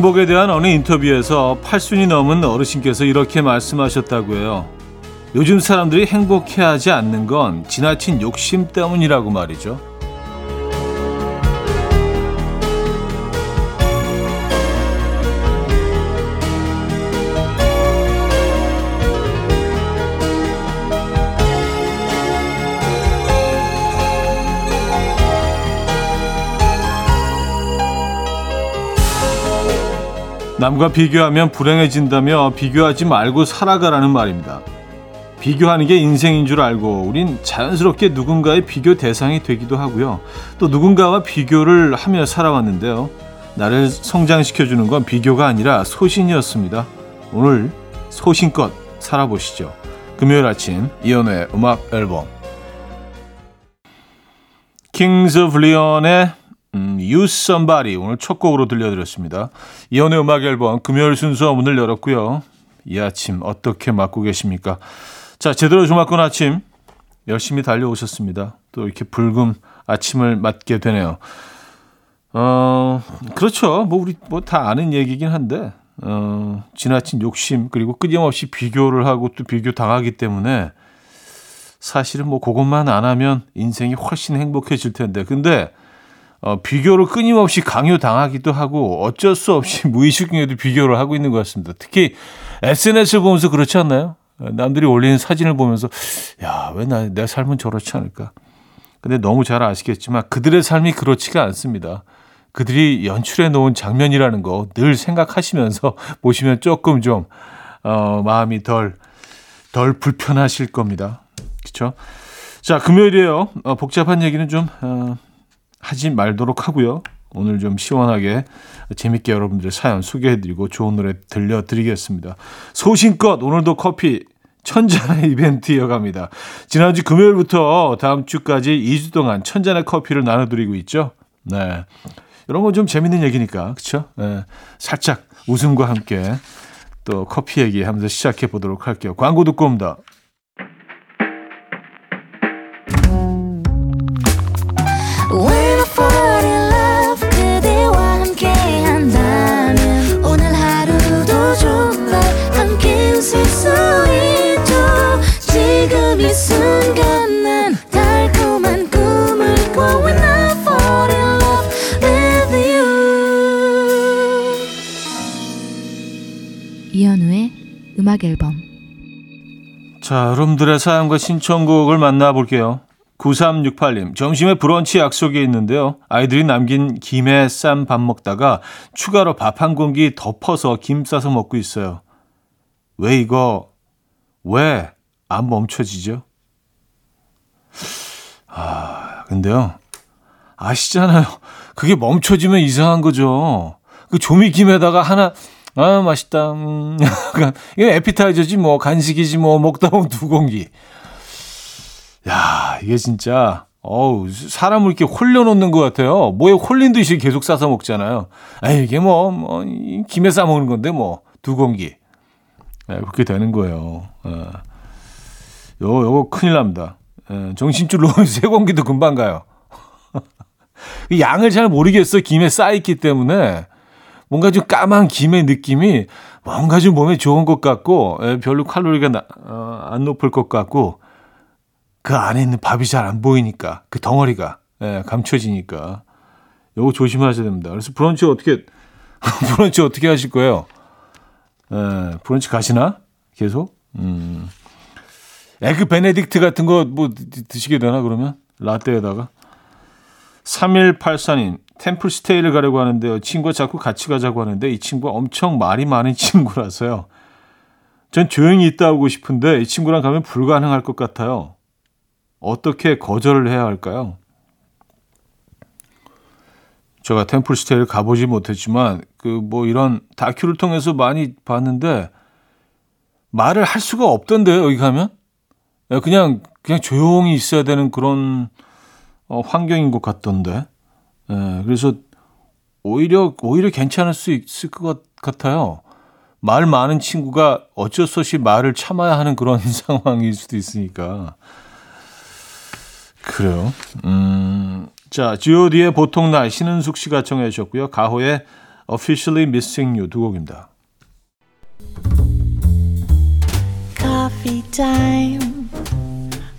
행복에 대한 어느 인터뷰에서 8순이 넘은 어르신께서 이렇게 말씀하셨다고 해요. 요즘 사람들이 행복해하지 않는 건 지나친 욕심 때문이라고 말이죠. 남과 비교하면 불행해진다며 비교하지 말고 살아가라는 말입니다. 비교하는 게 인생인 줄 알고 우린 자연스럽게 누군가의 비교 대상이 되기도 하고요. 또 누군가와 비교를 하며 살아왔는데요. 나를 성장시켜주는 건 비교가 아니라 소신이었습니다. 오늘 소신껏 살아보시죠. 금요일 아침 이현우의 음악 앨범 Kings of Leon의 음, You Somebody 오늘 첫 곡으로 들려드렸습니다. 이연의 음악 앨범 금요일 순서 문을 열었고요. 이 아침 어떻게 맞고 계십니까? 자, 제대로 주맞군 아침 열심히 달려오셨습니다. 또 이렇게 붉은 아침을 맞게 되네요. 어, 그렇죠. 뭐 우리 뭐 다 아는 얘기긴 한데 어, 지나친 욕심 그리고 끊임없이 비교를 하고 또 비교 당하기 때문에 사실은 뭐 그것만 안 하면 인생이 훨씬 행복해질 텐데 근데 어, 비교를 끊임없이 강요당하기도 하고 어쩔 수 없이 무의식 중에도 비교를 하고 있는 것 같습니다. 특히 SNS를 보면서 그렇지 않나요? 남들이 올리는 사진을 보면서 야, 왜 나, 내 삶은 저렇지 않을까? 근데 너무 잘 아시겠지만 그들의 삶이 그렇지가 않습니다. 그들이 연출해 놓은 장면이라는 거 늘 생각하시면서 보시면 조금 좀, 어, 마음이 덜, 덜 불편하실 겁니다. 그쵸? 자, 금요일이에요. 어, 복잡한 얘기는 좀, 어, 하지 말도록 하고요. 오늘 좀 시원하게 재밌게 여러분들 사연 소개해드리고 좋은 노래 들려드리겠습니다. 소신껏 오늘도 커피 천잔의 이벤트 이어갑니다. 지난주 금요일부터 다음 주까지 2주 동안 천잔의 커피를 나눠드리고 있죠. 네. 이런 건 좀 재밌는 얘기니까, 그쵸? 네. 살짝 웃음과 함께 또 커피 얘기 하면서 시작해 보도록 할게요. 광고 듣고 옵니다. 자, 여러분들의 사연과 신청곡을 만나볼게요. 9368님, 점심에 브런치 약속이 있는데요. 아이들이 남긴 김에 쌈 밥 먹다가 추가로 밥 한 공기 덮어서 김 싸서 먹고 있어요. 왜 이거, 왜 안 멈춰지죠? 아, 근데요. 아시잖아요. 그게 멈춰지면 이상한 거죠. 그 조미김에다가 하나, 아, 맛있다. 음, 이게 에피타이저지, 뭐, 간식이지, 뭐, 먹다 보면 두 공기. 야, 이게 진짜, 어우, 사람을 이렇게 홀려놓는 것 같아요. 뭐에 홀린 듯이 계속 싸서 먹잖아요. 아 이게 뭐, 뭐, 김에 싸 먹는 건데, 뭐, 두 공기. 네, 그렇게 되는 거예요. 어. 요, 요거 큰일 납니다. 예, 정신줄로 세 공기도 금방 가요. 양을 잘 모르겠어. 김에 쌓여있기 때문에. 뭔가 좀 까만 김의 느낌이 뭔가 좀 몸에 좋은 것 같고 예, 별로 칼로리가 나, 어, 안 높을 것 같고 그 안에 있는 밥이 잘 안 보이니까 그 덩어리가 예, 감춰지니까 요거 조심하셔야 됩니다. 그래서 브런치 어떻게 브런치 어떻게 하실 거예요? 예, 브런치 가시나 계속? 음. 에그 베네딕트 같은 거 뭐 드시게 되나 그러면 라떼에다가 3184님 템플 스테이를 가려고 하는데요. 친구가 자꾸 같이 가자고 하는데 이 친구가 엄청 말이 많은 친구라서요. 전 조용히 있다 오고 싶은데 이 친구랑 가면 불가능할 것 같아요. 어떻게 거절을 해야 할까요? 제가 템플 스테이를 가보지 못했지만 그 뭐 이런 다큐를 통해서 많이 봤는데 말을 할 수가 없던데요. 여기 가면 그냥 그냥 조용히 있어야 되는 그런 어, 환경인 것 같던데. 예, 그래서 오히려 오히려 괜찮을 수 있을 것 같아요. 말 많은 친구가 어쩔 수 없이 말을 참아야 하는 그런 상황일 수도 있으니까. 그래요. 음, 자, G.O.D의 보통 날 신은숙 씨가 청해 주셨고요. 가호의 Officially Missing You 두 곡입니다. Coffee time.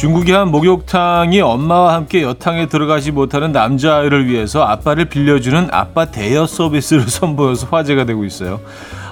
중국의 한 목욕탕이 엄마와 함께 여탕에 들어가지 못하는 남자아이를 위해서 아빠를 빌려주는 아빠 대여 서비스를 선보여서 화제가 되고 있어요.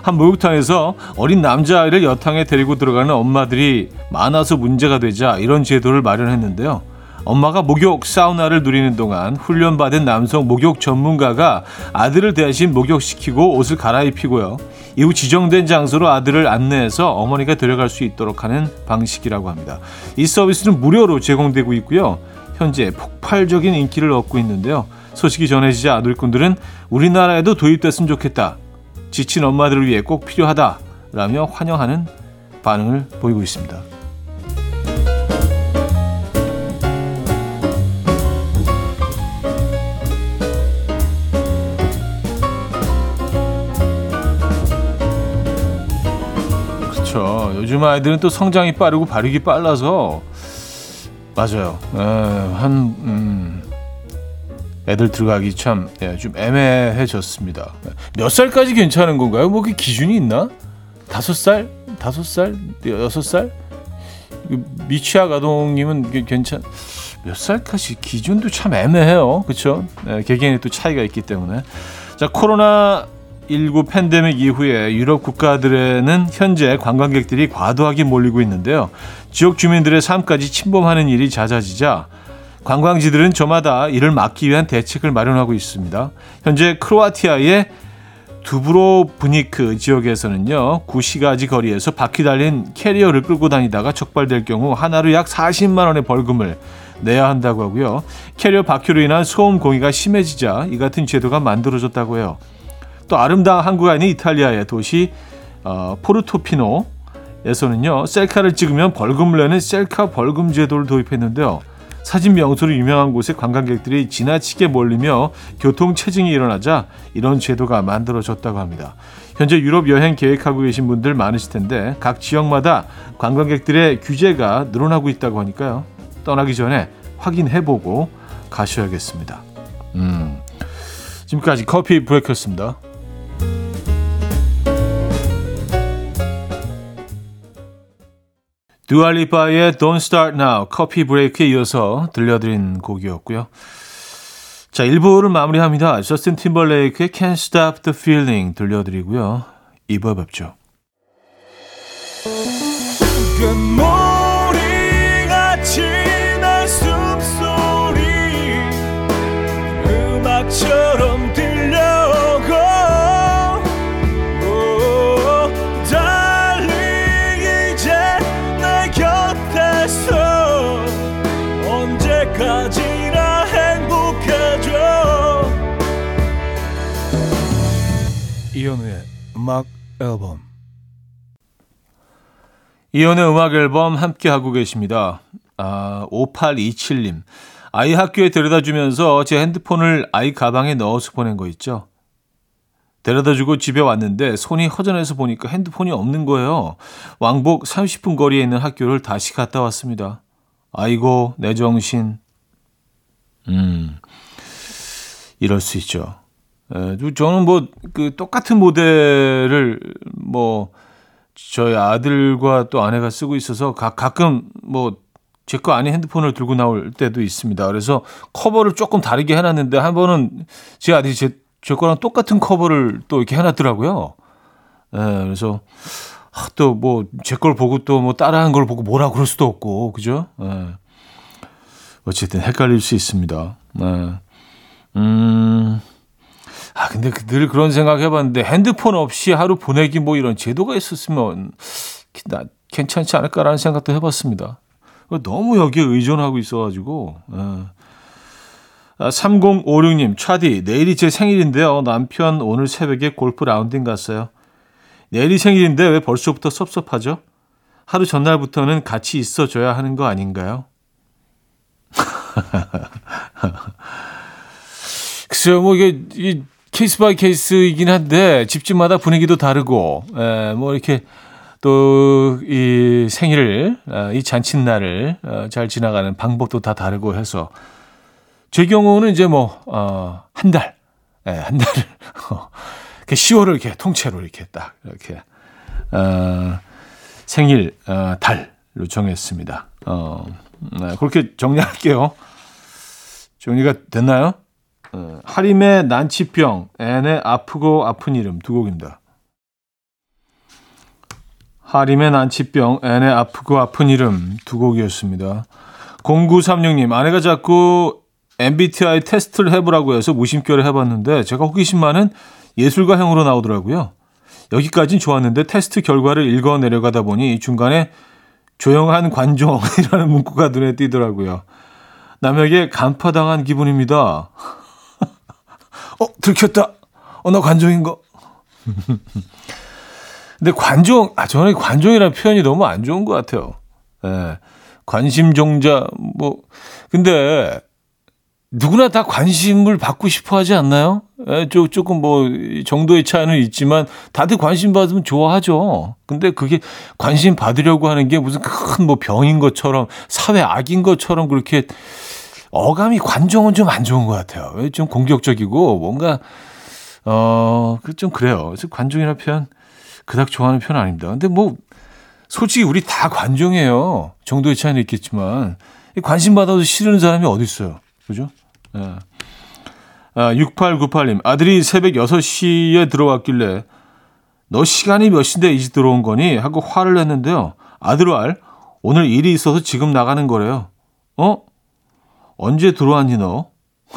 한 목욕탕에서 어린 남자아이를 여탕에 데리고 들어가는 엄마들이 많아서 문제가 되자 이런 제도를 마련했는데요. 엄마가 목욕 사우나를 누리는 동안 훈련받은 남성 목욕 전문가가 아들을 대신 목욕시키고 옷을 갈아입히고요. 이후 지정된 장소로 아들을 안내해서 어머니가 데려갈 수 있도록 하는 방식이라고 합니다. 이 서비스는 무료로 제공되고 있고요. 현재 폭발적인 인기를 얻고 있는데요. 소식이 전해지자 아들꾼들은 우리나라에도 도입됐으면 좋겠다. 지친 엄마들을 위해 꼭 필요하다 라며 환영하는 반응을 보이고 있습니다. 요즘 아이들은 또 성장이 빠르고 발육이 빨라서 맞아요. 에, 한 음, 애들 들어가기 참좀 예, 애매해졌습니다. 몇 살까지 괜찮은 건가요? 뭐 그 기준이 있나? 다섯 살, 다섯 살, 여섯 살? 미취학 아동님은 괜찮. 몇 살까지 기준도 참 애매해요. 그렇죠? 네, 개개인의 또 차이가 있기 때문에. 자, 코로나 19 팬데믹 이후에 유럽 국가들에는 현재 관광객들이 과도하게 몰리고 있는데요. 지역 주민들의 삶까지 침범하는 일이 잦아지자 관광지들은 저마다 이를 막기 위한 대책을 마련하고 있습니다. 현재 크로아티아의 두브로브니크 지역에서는요, 구시가지 거리에서 바퀴 달린 캐리어를 끌고 다니다가 적발될 경우 한화로 약 40만 원의 벌금을 내야 한다고 하고요. 캐리어 바퀴로 인한 소음 공해가 심해지자 이 같은 제도가 만들어졌다고 해요. 또 아름다운 한국 아닌 이탈리아의 도시 어, 포르토피노에서는요 셀카를 찍으면 벌금을 내는 셀카 벌금 제도를 도입했는데요. 사진 명소로 유명한 곳에 관광객들이 지나치게 몰리며 교통 체증이 일어나자 이런 제도가 만들어졌다고 합니다. 현재 유럽 여행 계획하고 계신 분들 많으실 텐데 각 지역마다 관광객들의 규제가 늘어나고 있다고 하니까요. 떠나기 전에 확인해보고 가셔야겠습니다. 음, 지금까지 커피 브레이크였습니다. 두알리파의 Don't Start Now 커피 브레이크에 이어서 들려드린 곡이었고요. 자, 1부를 마무리합니다. 저스틴 팀벌레이크의 Can't Stop the Feeling 들려드리고요. 2부에 뵙죠. 음악 앨범 이현우의 음악 앨범 함께 하고 계십니다. 아, 5827님. 아이 학교에 데려다 주면서 제 핸드폰을 아이 가방에 넣어서 보낸 거 있죠. 데려다 주고 집에 왔는데 손이 허전해서 보니까 핸드폰이 없는 거예요. 왕복 30분 거리에 있는 학교를 다시 갔다 왔습니다. 아이고, 내 정신. 음, 이럴 수 있죠. 에, 저는 뭐, 그, 똑같은 모델을 뭐, 저희 아들과 또 아내가 쓰고 있어서 가, 가끔 뭐, 제 거 아닌 핸드폰을 들고 나올 때도 있습니다. 그래서 커버를 조금 다르게 해놨는데 한 번은 제 아들이 제, 제 거랑 똑같은 커버를 또 이렇게 해놨더라고요. 에, 그래서 또뭐 제 걸 보고 또 뭐 따라한 걸 보고 뭐라 그럴 수도 없고, 그죠? 에. 어쨌든 헷갈릴 수 있습니다. 네. 음, 아, 근데 늘 그런 생각 해봤는데 핸드폰 없이 하루 보내기 뭐 이런 제도가 있었으면 나 괜찮지 않을까라는 생각도 해봤습니다. 너무 여기에 의존하고 있어가지고. 예. 아, 3056님, 차디, 내일이 제 생일인데요. 남편 오늘 새벽에 골프 라운딩 갔어요. 내일이 생일인데 왜 벌써부터 섭섭하죠? 하루 전날부터는 같이 있어줘야 하는 거 아닌가요? 글쎄요, 뭐 이게, 이 case by case이긴 한데 집집마다 분위기도 다르고, 에, 뭐 이렇게 또 이 생일을, 어, 이 잔칫날을 어, 잘 지나가는 방법도 다 다르고 해서 제 경우는 이제 뭐, 어, 한 달, 예, 한 달을, 어, 10월을 이렇게 통째로 이렇게 딱, 이렇게, 어, 생일, 어, 달로 정했습니다. 어, 네, 그렇게 정리할게요. 정리가 됐나요? 어, 하림의 난치병, 앤의 아프고 아픈 이름 두 곡입니다. 하림의 난치병, 앤의 아프고 아픈 이름 두 곡이었습니다. 0936님, 아내가 자꾸 MBTI 테스트를 해보라고 해서 무심결에 해봤는데 제가 호기심 많은 예술가형으로 나오더라고요. 여기까진 좋았는데 테스트 결과를 읽어 내려가다 보니 중간에 조용한 관종이라는 문구가 눈에 띄더라고요. 남에게 간파당한 기분입니다. 어, 들켰다. 어, 나 관종인 거. 근데 관종, 아, 저는 관종이라는 표현이 너무 안 좋은 것 같아요. 예. 관심종자, 뭐, 근데, 누구나 다 관심을 받고 싶어 하지 않나요? 예, 조, 조금 뭐, 정도의 차이는 있지만, 다들 관심 받으면 좋아하죠. 근데 그게 관심 받으려고 하는 게 무슨 큰 뭐 병인 것처럼, 사회 악인 것처럼 그렇게, 어감이 관종은 좀 안 좋은 것 같아요. 좀 공격적이고, 뭔가, 어, 그좀 그래요. 그래서 관종이라는 표현, 그닥 좋아하는 표현 아닙니다. 근데 뭐, 솔직히 우리 다 관종이에요. 정도의 차이는 있겠지만, 관심 받아도 싫은 사람이 어디 있어요. 그죠? 예. 아, 6898님, 아들이 새벽 6시에 들어왔길래, 너 시간이 몇 시인데 이제 들어온 거니? 하고 화를 냈는데요. 아들 말, 오늘 일이 있어서 지금 나가는 거래요. 어? 언제 들어왔니, 너?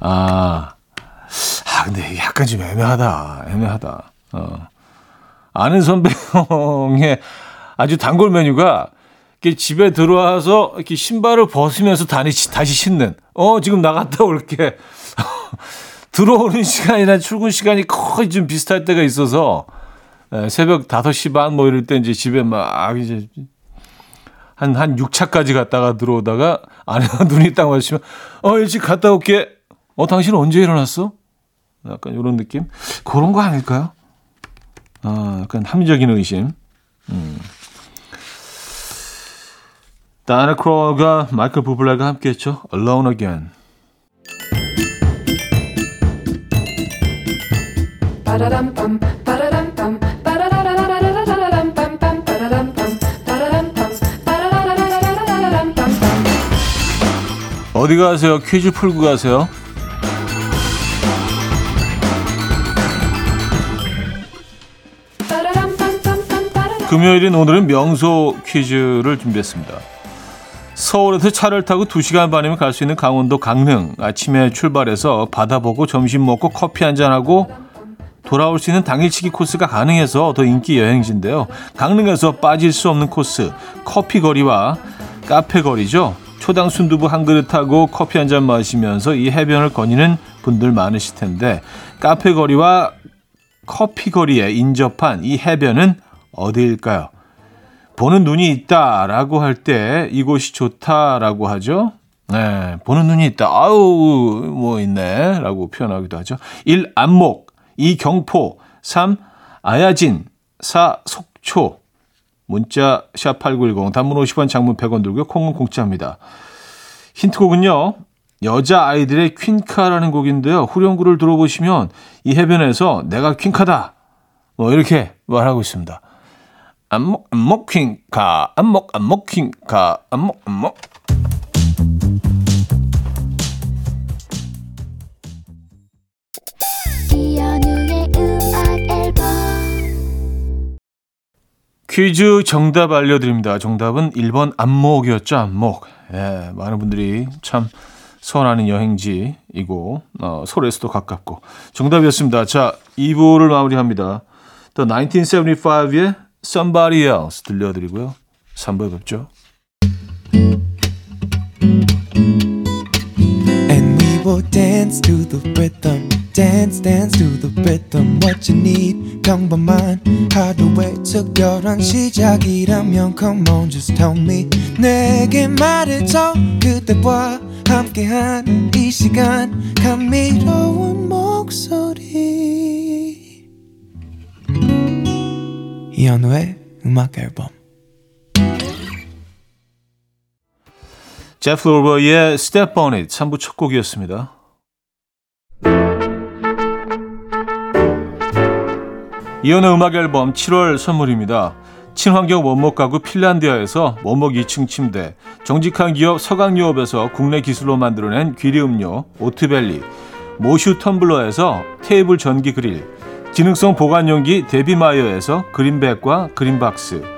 아, 아, 근데 약간 좀 애매하다. 애매하다. 어. 아는 선배 형의 아주 단골 메뉴가 이렇게 집에 들어와서 이렇게 신발을 벗으면서 다시, 다시 신는. 어, 지금 나갔다 올게. 들어오는 시간이나 출근 시간이 거의 좀 비슷할 때가 있어서 에, 새벽 5시 반 뭐 이럴 때 이제 집에 막 이제 한, 한 6차까지 갔다가 들어오다가 아내가 눈이 딱 마주치면 어, 일찍 갔다 올게. 어, 당신 언제 일어났어? 약간 이런 느낌? 그런 거 아닐까요? 아, 약간 합리적인 의심. 음. 다나 크로가 마이클 부블레가 함께 했죠. Alone Again. 어디 가세요? 퀴즈 풀고 가세요. 금요일인 오늘은 명소 퀴즈를 준비했습니다. 서울에서 차를 타고 2시간 반이면 갈 수 있는 강원도 강릉. 아침에 출발해서 바다 보고 점심 먹고 커피 한잔하고 돌아올 수 있는 당일치기 코스가 가능해서 더 인기 여행지인데요. 강릉에서 빠질 수 없는 코스, 커피 거리와 카페 거리죠. 초당 순두부 한 그릇하고 커피 한 잔 마시면서 이 해변을 거니는 분들 많으실 텐데 카페 거리와 커피 거리에 인접한 이 해변은 어디일까요? 보는 눈이 있다라고 할 때 이곳이 좋다라고 하죠. 네, 보는 눈이 있다. 아우, 뭐 있네. 라고 표현하기도 하죠. 1. 안목 2. 경포 3. 아야진 4. 속초 문자 샵8910 단문 50원 장문 100원 들고요. 콩은 공짜입니다. 힌트곡은요. 여자 아이들의 퀸카라는 곡인데요. 후렴구를 들어보시면 이 해변에서 내가 퀸카다. 뭐 이렇게 말하고 있습니다. 안목 안목 퀸카 안목 안목 퀸카 안목 안목 퀴즈 정답 알려드립니다. 정답은 1번 안목이었죠. 안목. 예, 많은 분들이 참 선호하는 여행지이고 어, 서울에서도 가깝고 정답이었습니다. 자, 2부를 마무리합니다. 또 1975의 Somebody Else 들려드리고요. 3부에 뵙죠. Dance to the rhythm dance dance to the rhythm what you need 평범한 하루의 특별한 시작이라면 come on just tell me 내게 말해줘 그대와 함께한 이 시간 감미로운 목소리 이현우의 음악 앨범 제프 로버의 Step on It 3부 첫 곡이었습니다. 이현우의 음악 앨범 7월 선물입니다. 친환경 원목 가구 핀란디아에서 원목 2층 침대, 정직한 기업 서강유업에서 국내 기술로 만들어낸 귀리 음료 오트벨리, 모슈 텀블러에서 테이블 전기 그릴, 기능성 보관용기 데비마이어에서 그린백과 그린박스,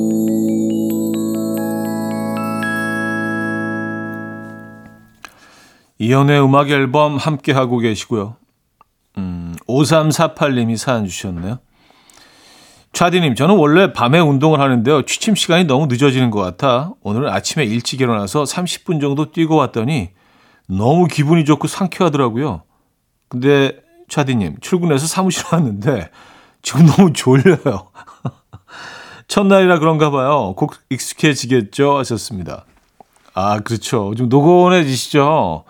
이연의 음악 앨범 함께 하고 계시고요. 음, 5348님이 사연 주셨네요. 차디님, 저는 원래 밤에 운동을 하는데요. 취침 시간이 너무 늦어지는 것 같아. 오늘은 아침에 일찍 일어나서 30분 정도 뛰고 왔더니 너무 기분이 좋고 상쾌하더라고요. 근데 차디님, 출근해서 사무실 왔는데 지금 너무 졸려요. 첫날이라 그런가 봐요. 곧 익숙해지겠죠? 하셨습니다. 아, 그렇죠. 좀 노곤해지시죠?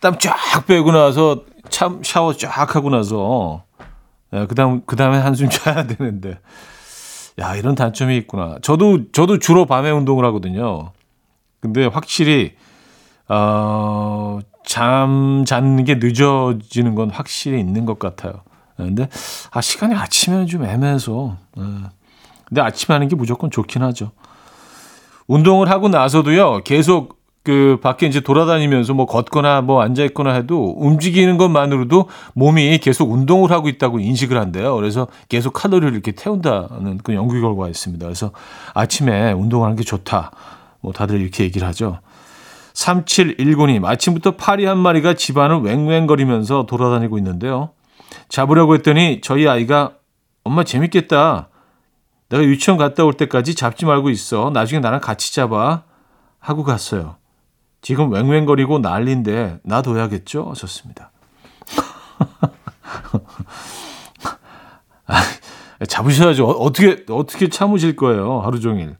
땀 쫙 빼고 나서 참 샤워 쫙 하고 나서 예, 그다음 그다음에 한숨 자야 되는데 야 이런 단점이 있구나. 저도 저도 주로 밤에 운동을 하거든요. 근데 확실히 어, 잠 자는 게 늦어지는 건 확실히 있는 것 같아요. 예, 근데 아 시간이 아침에는 좀 애매해서. 예. 근데 아침에 하는 게 무조건 좋긴 하죠. 운동을 하고 나서도요 계속 그 밖에 이제 돌아다니면서 뭐 걷거나 뭐 앉아 있거나 해도 움직이는 것만으로도 몸이 계속 운동을 하고 있다고 인식을 한대요. 그래서 계속 칼로리를 이렇게 태운다는 그 연구 결과가 있습니다. 그래서 아침에 운동하는 게 좋다. 뭐 다들 이렇게 얘기를 하죠. 3719님, 아침부터 파리 한 마리가 집안을 웽웽거리면서 돌아다니고 있는데요. 잡으려고 했더니 저희 아이가 엄마 재밌겠다. 내가 유치원 갔다 올 때까지 잡지 말고 있어. 나중에 나랑 같이 잡아. 하고 갔어요. 지금 웽웽거리고 난리인데 놔둬야겠죠? 하셨습니다. 아, 잡으셔야죠. 어 떻게 어떻게 참으실 거예요? 하루 종일.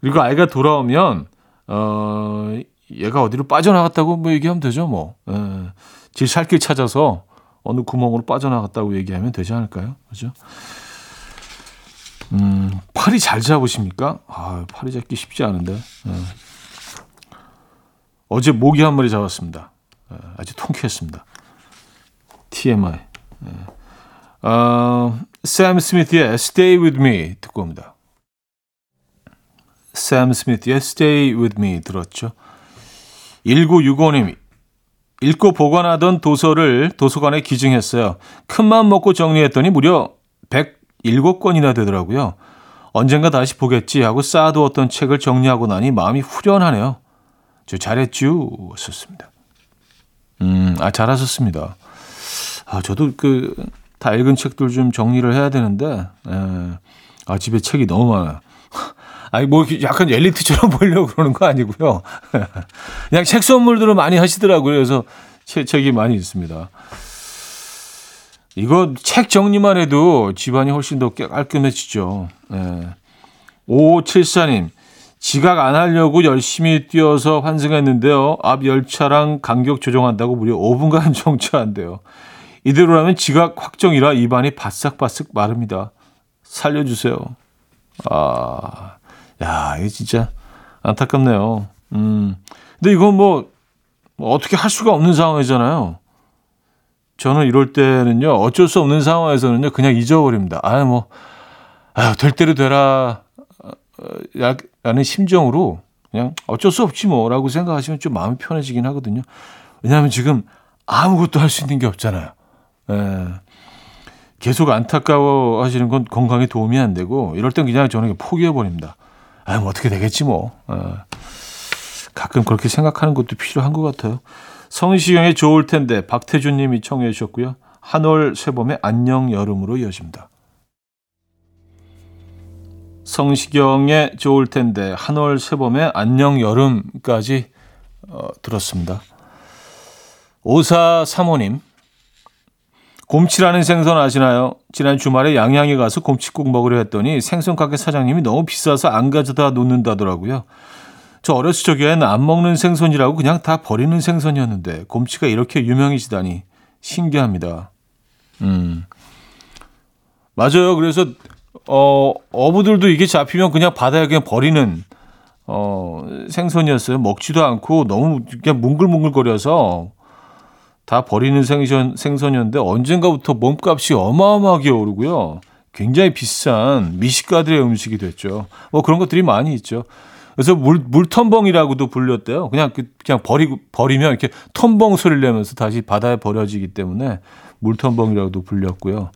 그리고 아이가 돌아오면 어 얘가 어디로 빠져나갔다고 뭐 얘기하면 되죠, 뭐. 예, 질 살길 찾아서 어느 구멍으로 빠져나갔다고 얘기하면 되지 않을까요? 그죠? 음, 팔이 잘 잡으십니까? 아, 팔이 잡기 쉽지 않은데. 예. 어제 모기 한 마리 잡았습니다. 예, 아주 통쾌했습니다. TMI. 예. 어, 샘 스미스의 Stay With Me 듣고 옵니다. 샘 스미스의 Stay With Me 들었죠. 1965님 읽고 보관하던 도서를 도서관에 기증했어요. 큰맘 먹고 정리했더니 무려 107권이나 되더라고요. 언젠가 다시 보겠지 하고 쌓아두었던 책을 정리하고 나니 마음이 후련하네요. 저 잘했쥬. 썼습니다. 음, 아, 잘하셨습니다. 아, 저도 그, 다 읽은 책들 좀 정리를 해야 되는데, 에, 아, 집에 책이 너무 많아요. 아니, 뭐, 약간 엘리트처럼 보이려고 그러는 거 아니고요. 그냥 책 선물들을 많이 하시더라고요. 그래서 책, 책이 많이 있습니다. 이거 책 정리만 해도 집안이 훨씬 더 깔끔해지죠. 네. 5574님, 지각 안 하려고 열심히 뛰어서 환승했는데요. 앞 열차랑 간격 조정한다고 무려 5분간 정차한대요. 이대로라면 지각 확정이라 입안이 바싹바싹 마릅니다. 살려주세요. 아, 야, 이거 진짜 안타깝네요. 음. 근데 이건 뭐, 뭐 어떻게 할 수가 없는 상황이잖아요. 저는 이럴 때는요, 어쩔 수 없는 상황에서는요, 그냥 잊어버립니다. 아, 뭐, 아, 될 대로 되라, 라는 심정으로 그냥 어쩔 수 없지 뭐라고 생각하시면 좀 마음이 편해지긴 하거든요. 왜냐하면 지금 아무것도 할 수 있는 게 없잖아요. 예. 계속 안타까워 하시는 건 건강에 도움이 안 되고 이럴 땐 그냥 저는 포기해 버립니다. 아, 뭐 어떻게 되겠지 뭐. 예. 가끔 그렇게 생각하는 것도 필요한 것 같아요. 성시경의 좋을 텐데 박태준 님이 청해 주셨고요. 한올 세범의 안녕 여름으로 이어집니다. 성시경의 좋을 텐데 한월 세범의 안녕 여름까지 어, 들었습니다. 오사 사모님 곰치라는 생선 아시나요? 지난 주말에 양양에 가서 곰치국 먹으려 했더니 생선 가게 사장님이 너무 비싸서 안 가져다 놓는다더라고요. 저 어렸을 적에는 안 먹는 생선이라고 그냥 다 버리는 생선이었는데 곰치가 이렇게 유명해지다니 신기합니다. 음. 맞아요. 그래서 어, 어부들도 이게 잡히면 그냥 바다에 그냥 버리는 어, 생선이었어요. 먹지도 않고 너무 그냥 뭉글뭉글거려서 다 버리는 생선, 생선이었는데 언젠가부터 몸값이 어마어마하게 오르고요. 굉장히 비싼 미식가들의 음식이 됐죠. 뭐 그런 것들이 많이 있죠. 그래서 물, 물텀벙이라고도 불렸대요. 그냥, 그, 그냥 버리고, 버리면 이렇게 텀벙 소리를 내면서 다시 바다에 버려지기 때문에 물텀벙이라고도 불렸고요.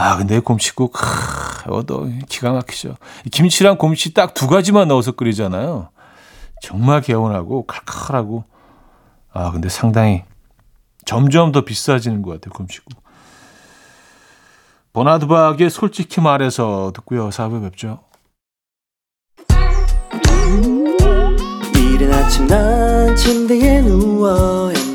아, 근데 곰치국, 하, 이것도 기가 막히죠. 김치랑 곰치 딱 두 가지만 넣어서 끓이잖아요. 정말 개운하고 칼칼하고. 아, 근데 상당히 점점 더 비싸지는 것 같아요, 곰치국. 버나드박의 솔직히 말해서 듣고요. 4부 뵙죠. 이른 아침 난 침대에 누워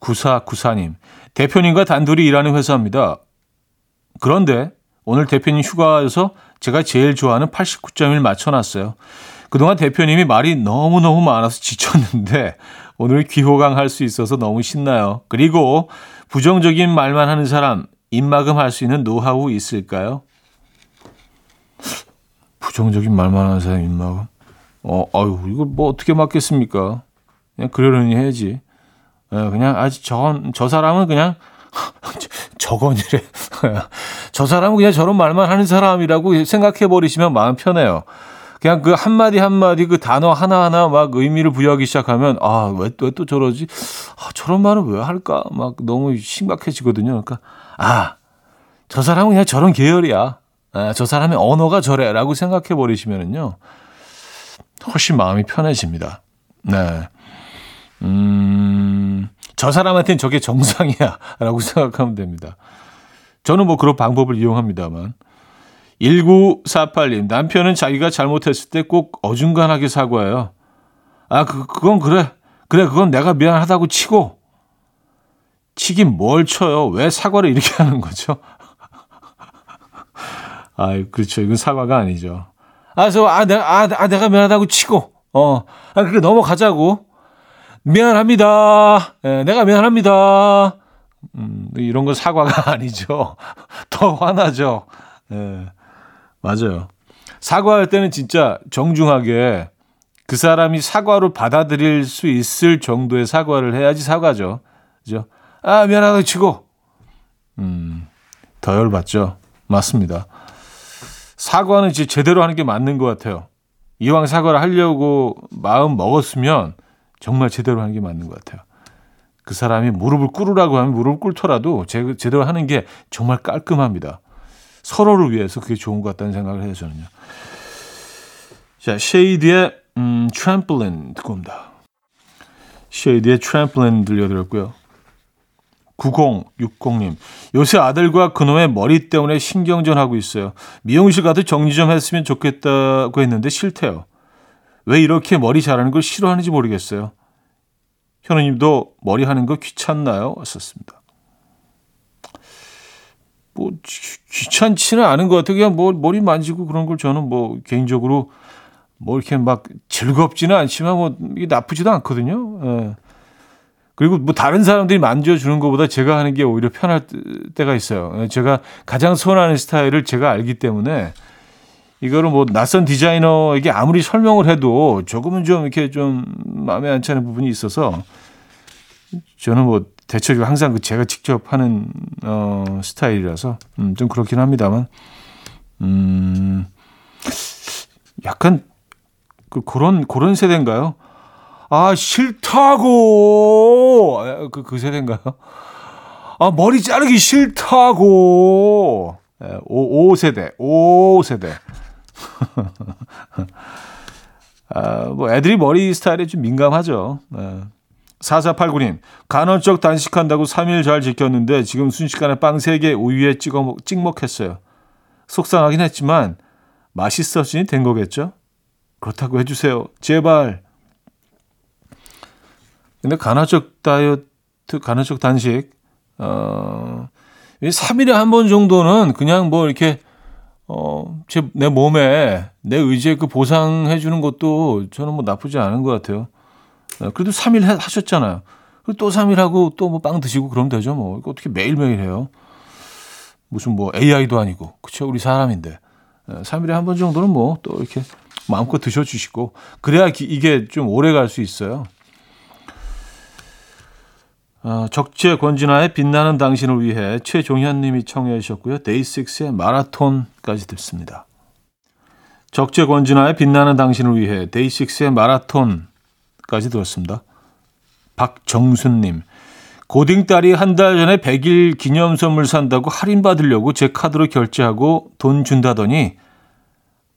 9494님, 대표님과 단둘이 일하는 회사입니다. 그런데 오늘 대표님 휴가여서 제가 제일 좋아하는 89.1 맞춰놨어요. 그동안 대표님이 말이 너무너무 많아서 지쳤는데 오늘 귀호강 할 수 있어서 너무 신나요. 그리고 부정적인 말만 하는 사람 입막음 할 수 있는 노하우 있을까요? 부정적인 말만 하는 사람 입막음? 어, 아유, 이걸 뭐 어떻게 맞겠습니까? 그냥 그러려니 해야지. 예, 그냥 아직 저건 저 사람은 그냥 저건이래. 저 사람은 그냥 저런 말만 하는 사람이라고 생각해 버리시면 마음 편해요. 그냥 그 한마디 한마디 그 단어 하나하나 막 의미를 부여하기 시작하면 아, 왜또왜또 저러지? 아, 저런 말을 왜 할까? 막 너무 심각해지거든요. 그러니까 아, 저 사람은 그냥 저런 계열이야. 아, 저 사람의 언어가 저래라고 생각해 버리시면은요. 훨씬 마음이 편해집니다. 네. 음, 저 사람한테는 저게 정상이야. 라고 생각하면 됩니다. 저는 뭐 그런 방법을 이용합니다만. 1948님, 남편은 자기가 잘못했을 때 꼭 어중간하게 사과해요. 아, 그, 그건 그래. 그래, 그건 내가 미안하다고 치고. 치긴 뭘 쳐요. 왜 사과를 이렇게 하는 거죠? 아, 그렇죠. 이건 사과가 아니죠. 아, 저, 아, 내가, 아, 아, 내가 미안하다고 치고, 어, 아, 그게 넘어가자고. 미안합니다. 예, 내가 미안합니다. 음, 이런 건 사과가 아니죠. 더 화나죠. 예, 맞아요. 사과할 때는 진짜 정중하게 그 사람이 사과로 받아들일 수 있을 정도의 사과를 해야지 사과죠. 그죠? 아, 미안하다 치고. 음, 더 열받죠. 맞습니다. 사과는 이제 제대로 하는 게 맞는 것 같아요. 이왕 사과를 하려고 마음 먹었으면 정말 제대로 하는 게 맞는 것 같아요. 그 사람이 무릎을 꿇으라고 하면 무릎을 꿇더라도 제, 제대로 하는 게 정말 깔끔합니다. 서로를 위해서 그게 좋은 것 같다는 생각을 해요, 저는요. 자, SHAED의 음, Trampoline 듣고 옵니다. SHAED의 Trampoline 들려드렸고요. 9060님. 요새 아들과 그놈의 머리 때문에 신경전하고 있어요. 미용실 가도 정리 좀 했으면 좋겠다고 했는데 싫대요. 왜 이렇게 머리 자라는 걸 싫어하는지 모르겠어요. 현우님도 머리 하는 거 귀찮나요? 왔었습니다. 뭐 귀찮지는 않은 것 같아요. 그냥 뭐 머리 만지고 그런 걸 저는 뭐 개인적으로 뭐 이렇게 막 즐겁지는 않지만 뭐 이게 나쁘지도 않거든요. 예. 그리고 뭐 다른 사람들이 만져주는 것보다 제가 하는 게 오히려 편할 때가 있어요. 예, 제가 가장 선호하는 스타일을 제가 알기 때문에 이거를 뭐 낯선 디자이너에게 아무리 설명을 해도 조금은 좀 이렇게 좀 마음에 안 차는 부분이 있어서 저는 뭐 대체적으로 항상 그 제가 직접 하는 어 스타일이라서 음, 좀 그렇긴 합니다만 음 약간 그 그런 그런 세대인가요? 아 싫다고 그, 그 세대인가요? 아 머리 자르기 싫다고 예, 5, 5세대 5세대 아, 뭐 애들이 머리 스타일에 좀 민감하죠. 네. 4489님, 간헐적 단식한다고 3일 잘 지켰는데 지금 순식간에 빵 3개 우유에 찍어 먹, 찍먹했어요. 속상하긴 했지만 맛있어지니 된 거겠죠? 그렇다고 해주세요. 제발. 근데 간헐적 다이어트, 간헐적 단식, 어, 3일에 한 번 정도는 그냥 뭐 이렇게 어, 제, 내 몸에, 내 의지에 그 보상해 주는 것도 저는 뭐 나쁘지 않은 것 같아요. 네, 그래도 3일 하셨잖아요. 그리고 또 3일 하고 또 뭐 빵 드시고 그러면 되죠. 뭐. 이거 어떻게 매일매일 해요? 무슨 뭐 AI도 아니고. 그쵸? 우리 사람인데. 3일에 한 번 정도는 뭐 또 이렇게 마음껏 드셔주시고. 그래야 이게 좀 오래 갈 수 있어요. 어, 적재 권진아의 빛나는 당신을 위해 최종현 님이 청해 주셨고요. 데이식스의 마라톤까지 듣습니다. 적재 권진아의 빛나는 당신을 위해 데이식스의 마라톤까지 들었습니다. 박정순 님. 고딩 딸이 한 달 전에 100일 기념 선물 산다고 할인 받으려고 제 카드로 결제하고 돈 준다더니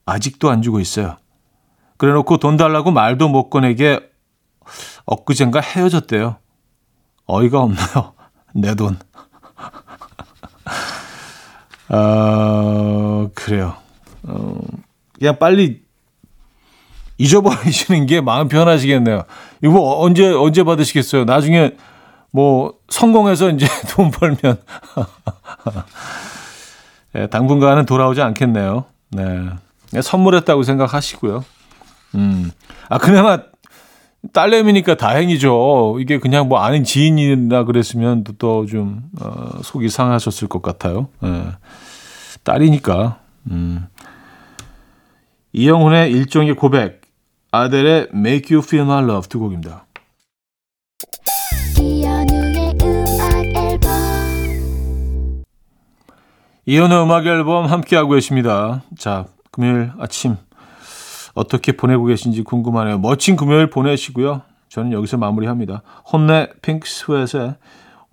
아직도 안 주고 있어요. 그래 놓고 돈 달라고 말도 못 꺼내게 엊그젠가 헤어졌대요. 어이가 없나요? 내 돈. 어, 그래요. 어, 그냥 빨리 잊어버리시는 게 마음 편하시겠네요. 이거 언제, 언제 받으시겠어요? 나중에 뭐 성공해서 이제 돈 벌면. 네, 당분간은 돌아오지 않겠네요. 네. 선물했다고 생각하시고요. 음. 아, 그나마 딸내미니까 다행이죠. 이게 그냥 뭐 아는 지인이나 그랬으면 또좀 어, 속이 상하셨을 것 같아요. 예. 딸이니까. 음. 이영훈의 일종의 고백, 아델의 Make You Feel My Love 두 곡입니다. 이현우의 음악 앨범 함께하고 계십니다. 자, 금요일 아침 어떻게 보내고 계신지 궁금하네요. 멋진 금요일 보내시고요. 저는 여기서 마무리합니다. 혼내 핑크 스웨트의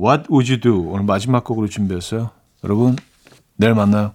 What Would You Do 오늘 마지막 곡으로 준비했어요. 여러분 내일 만나요.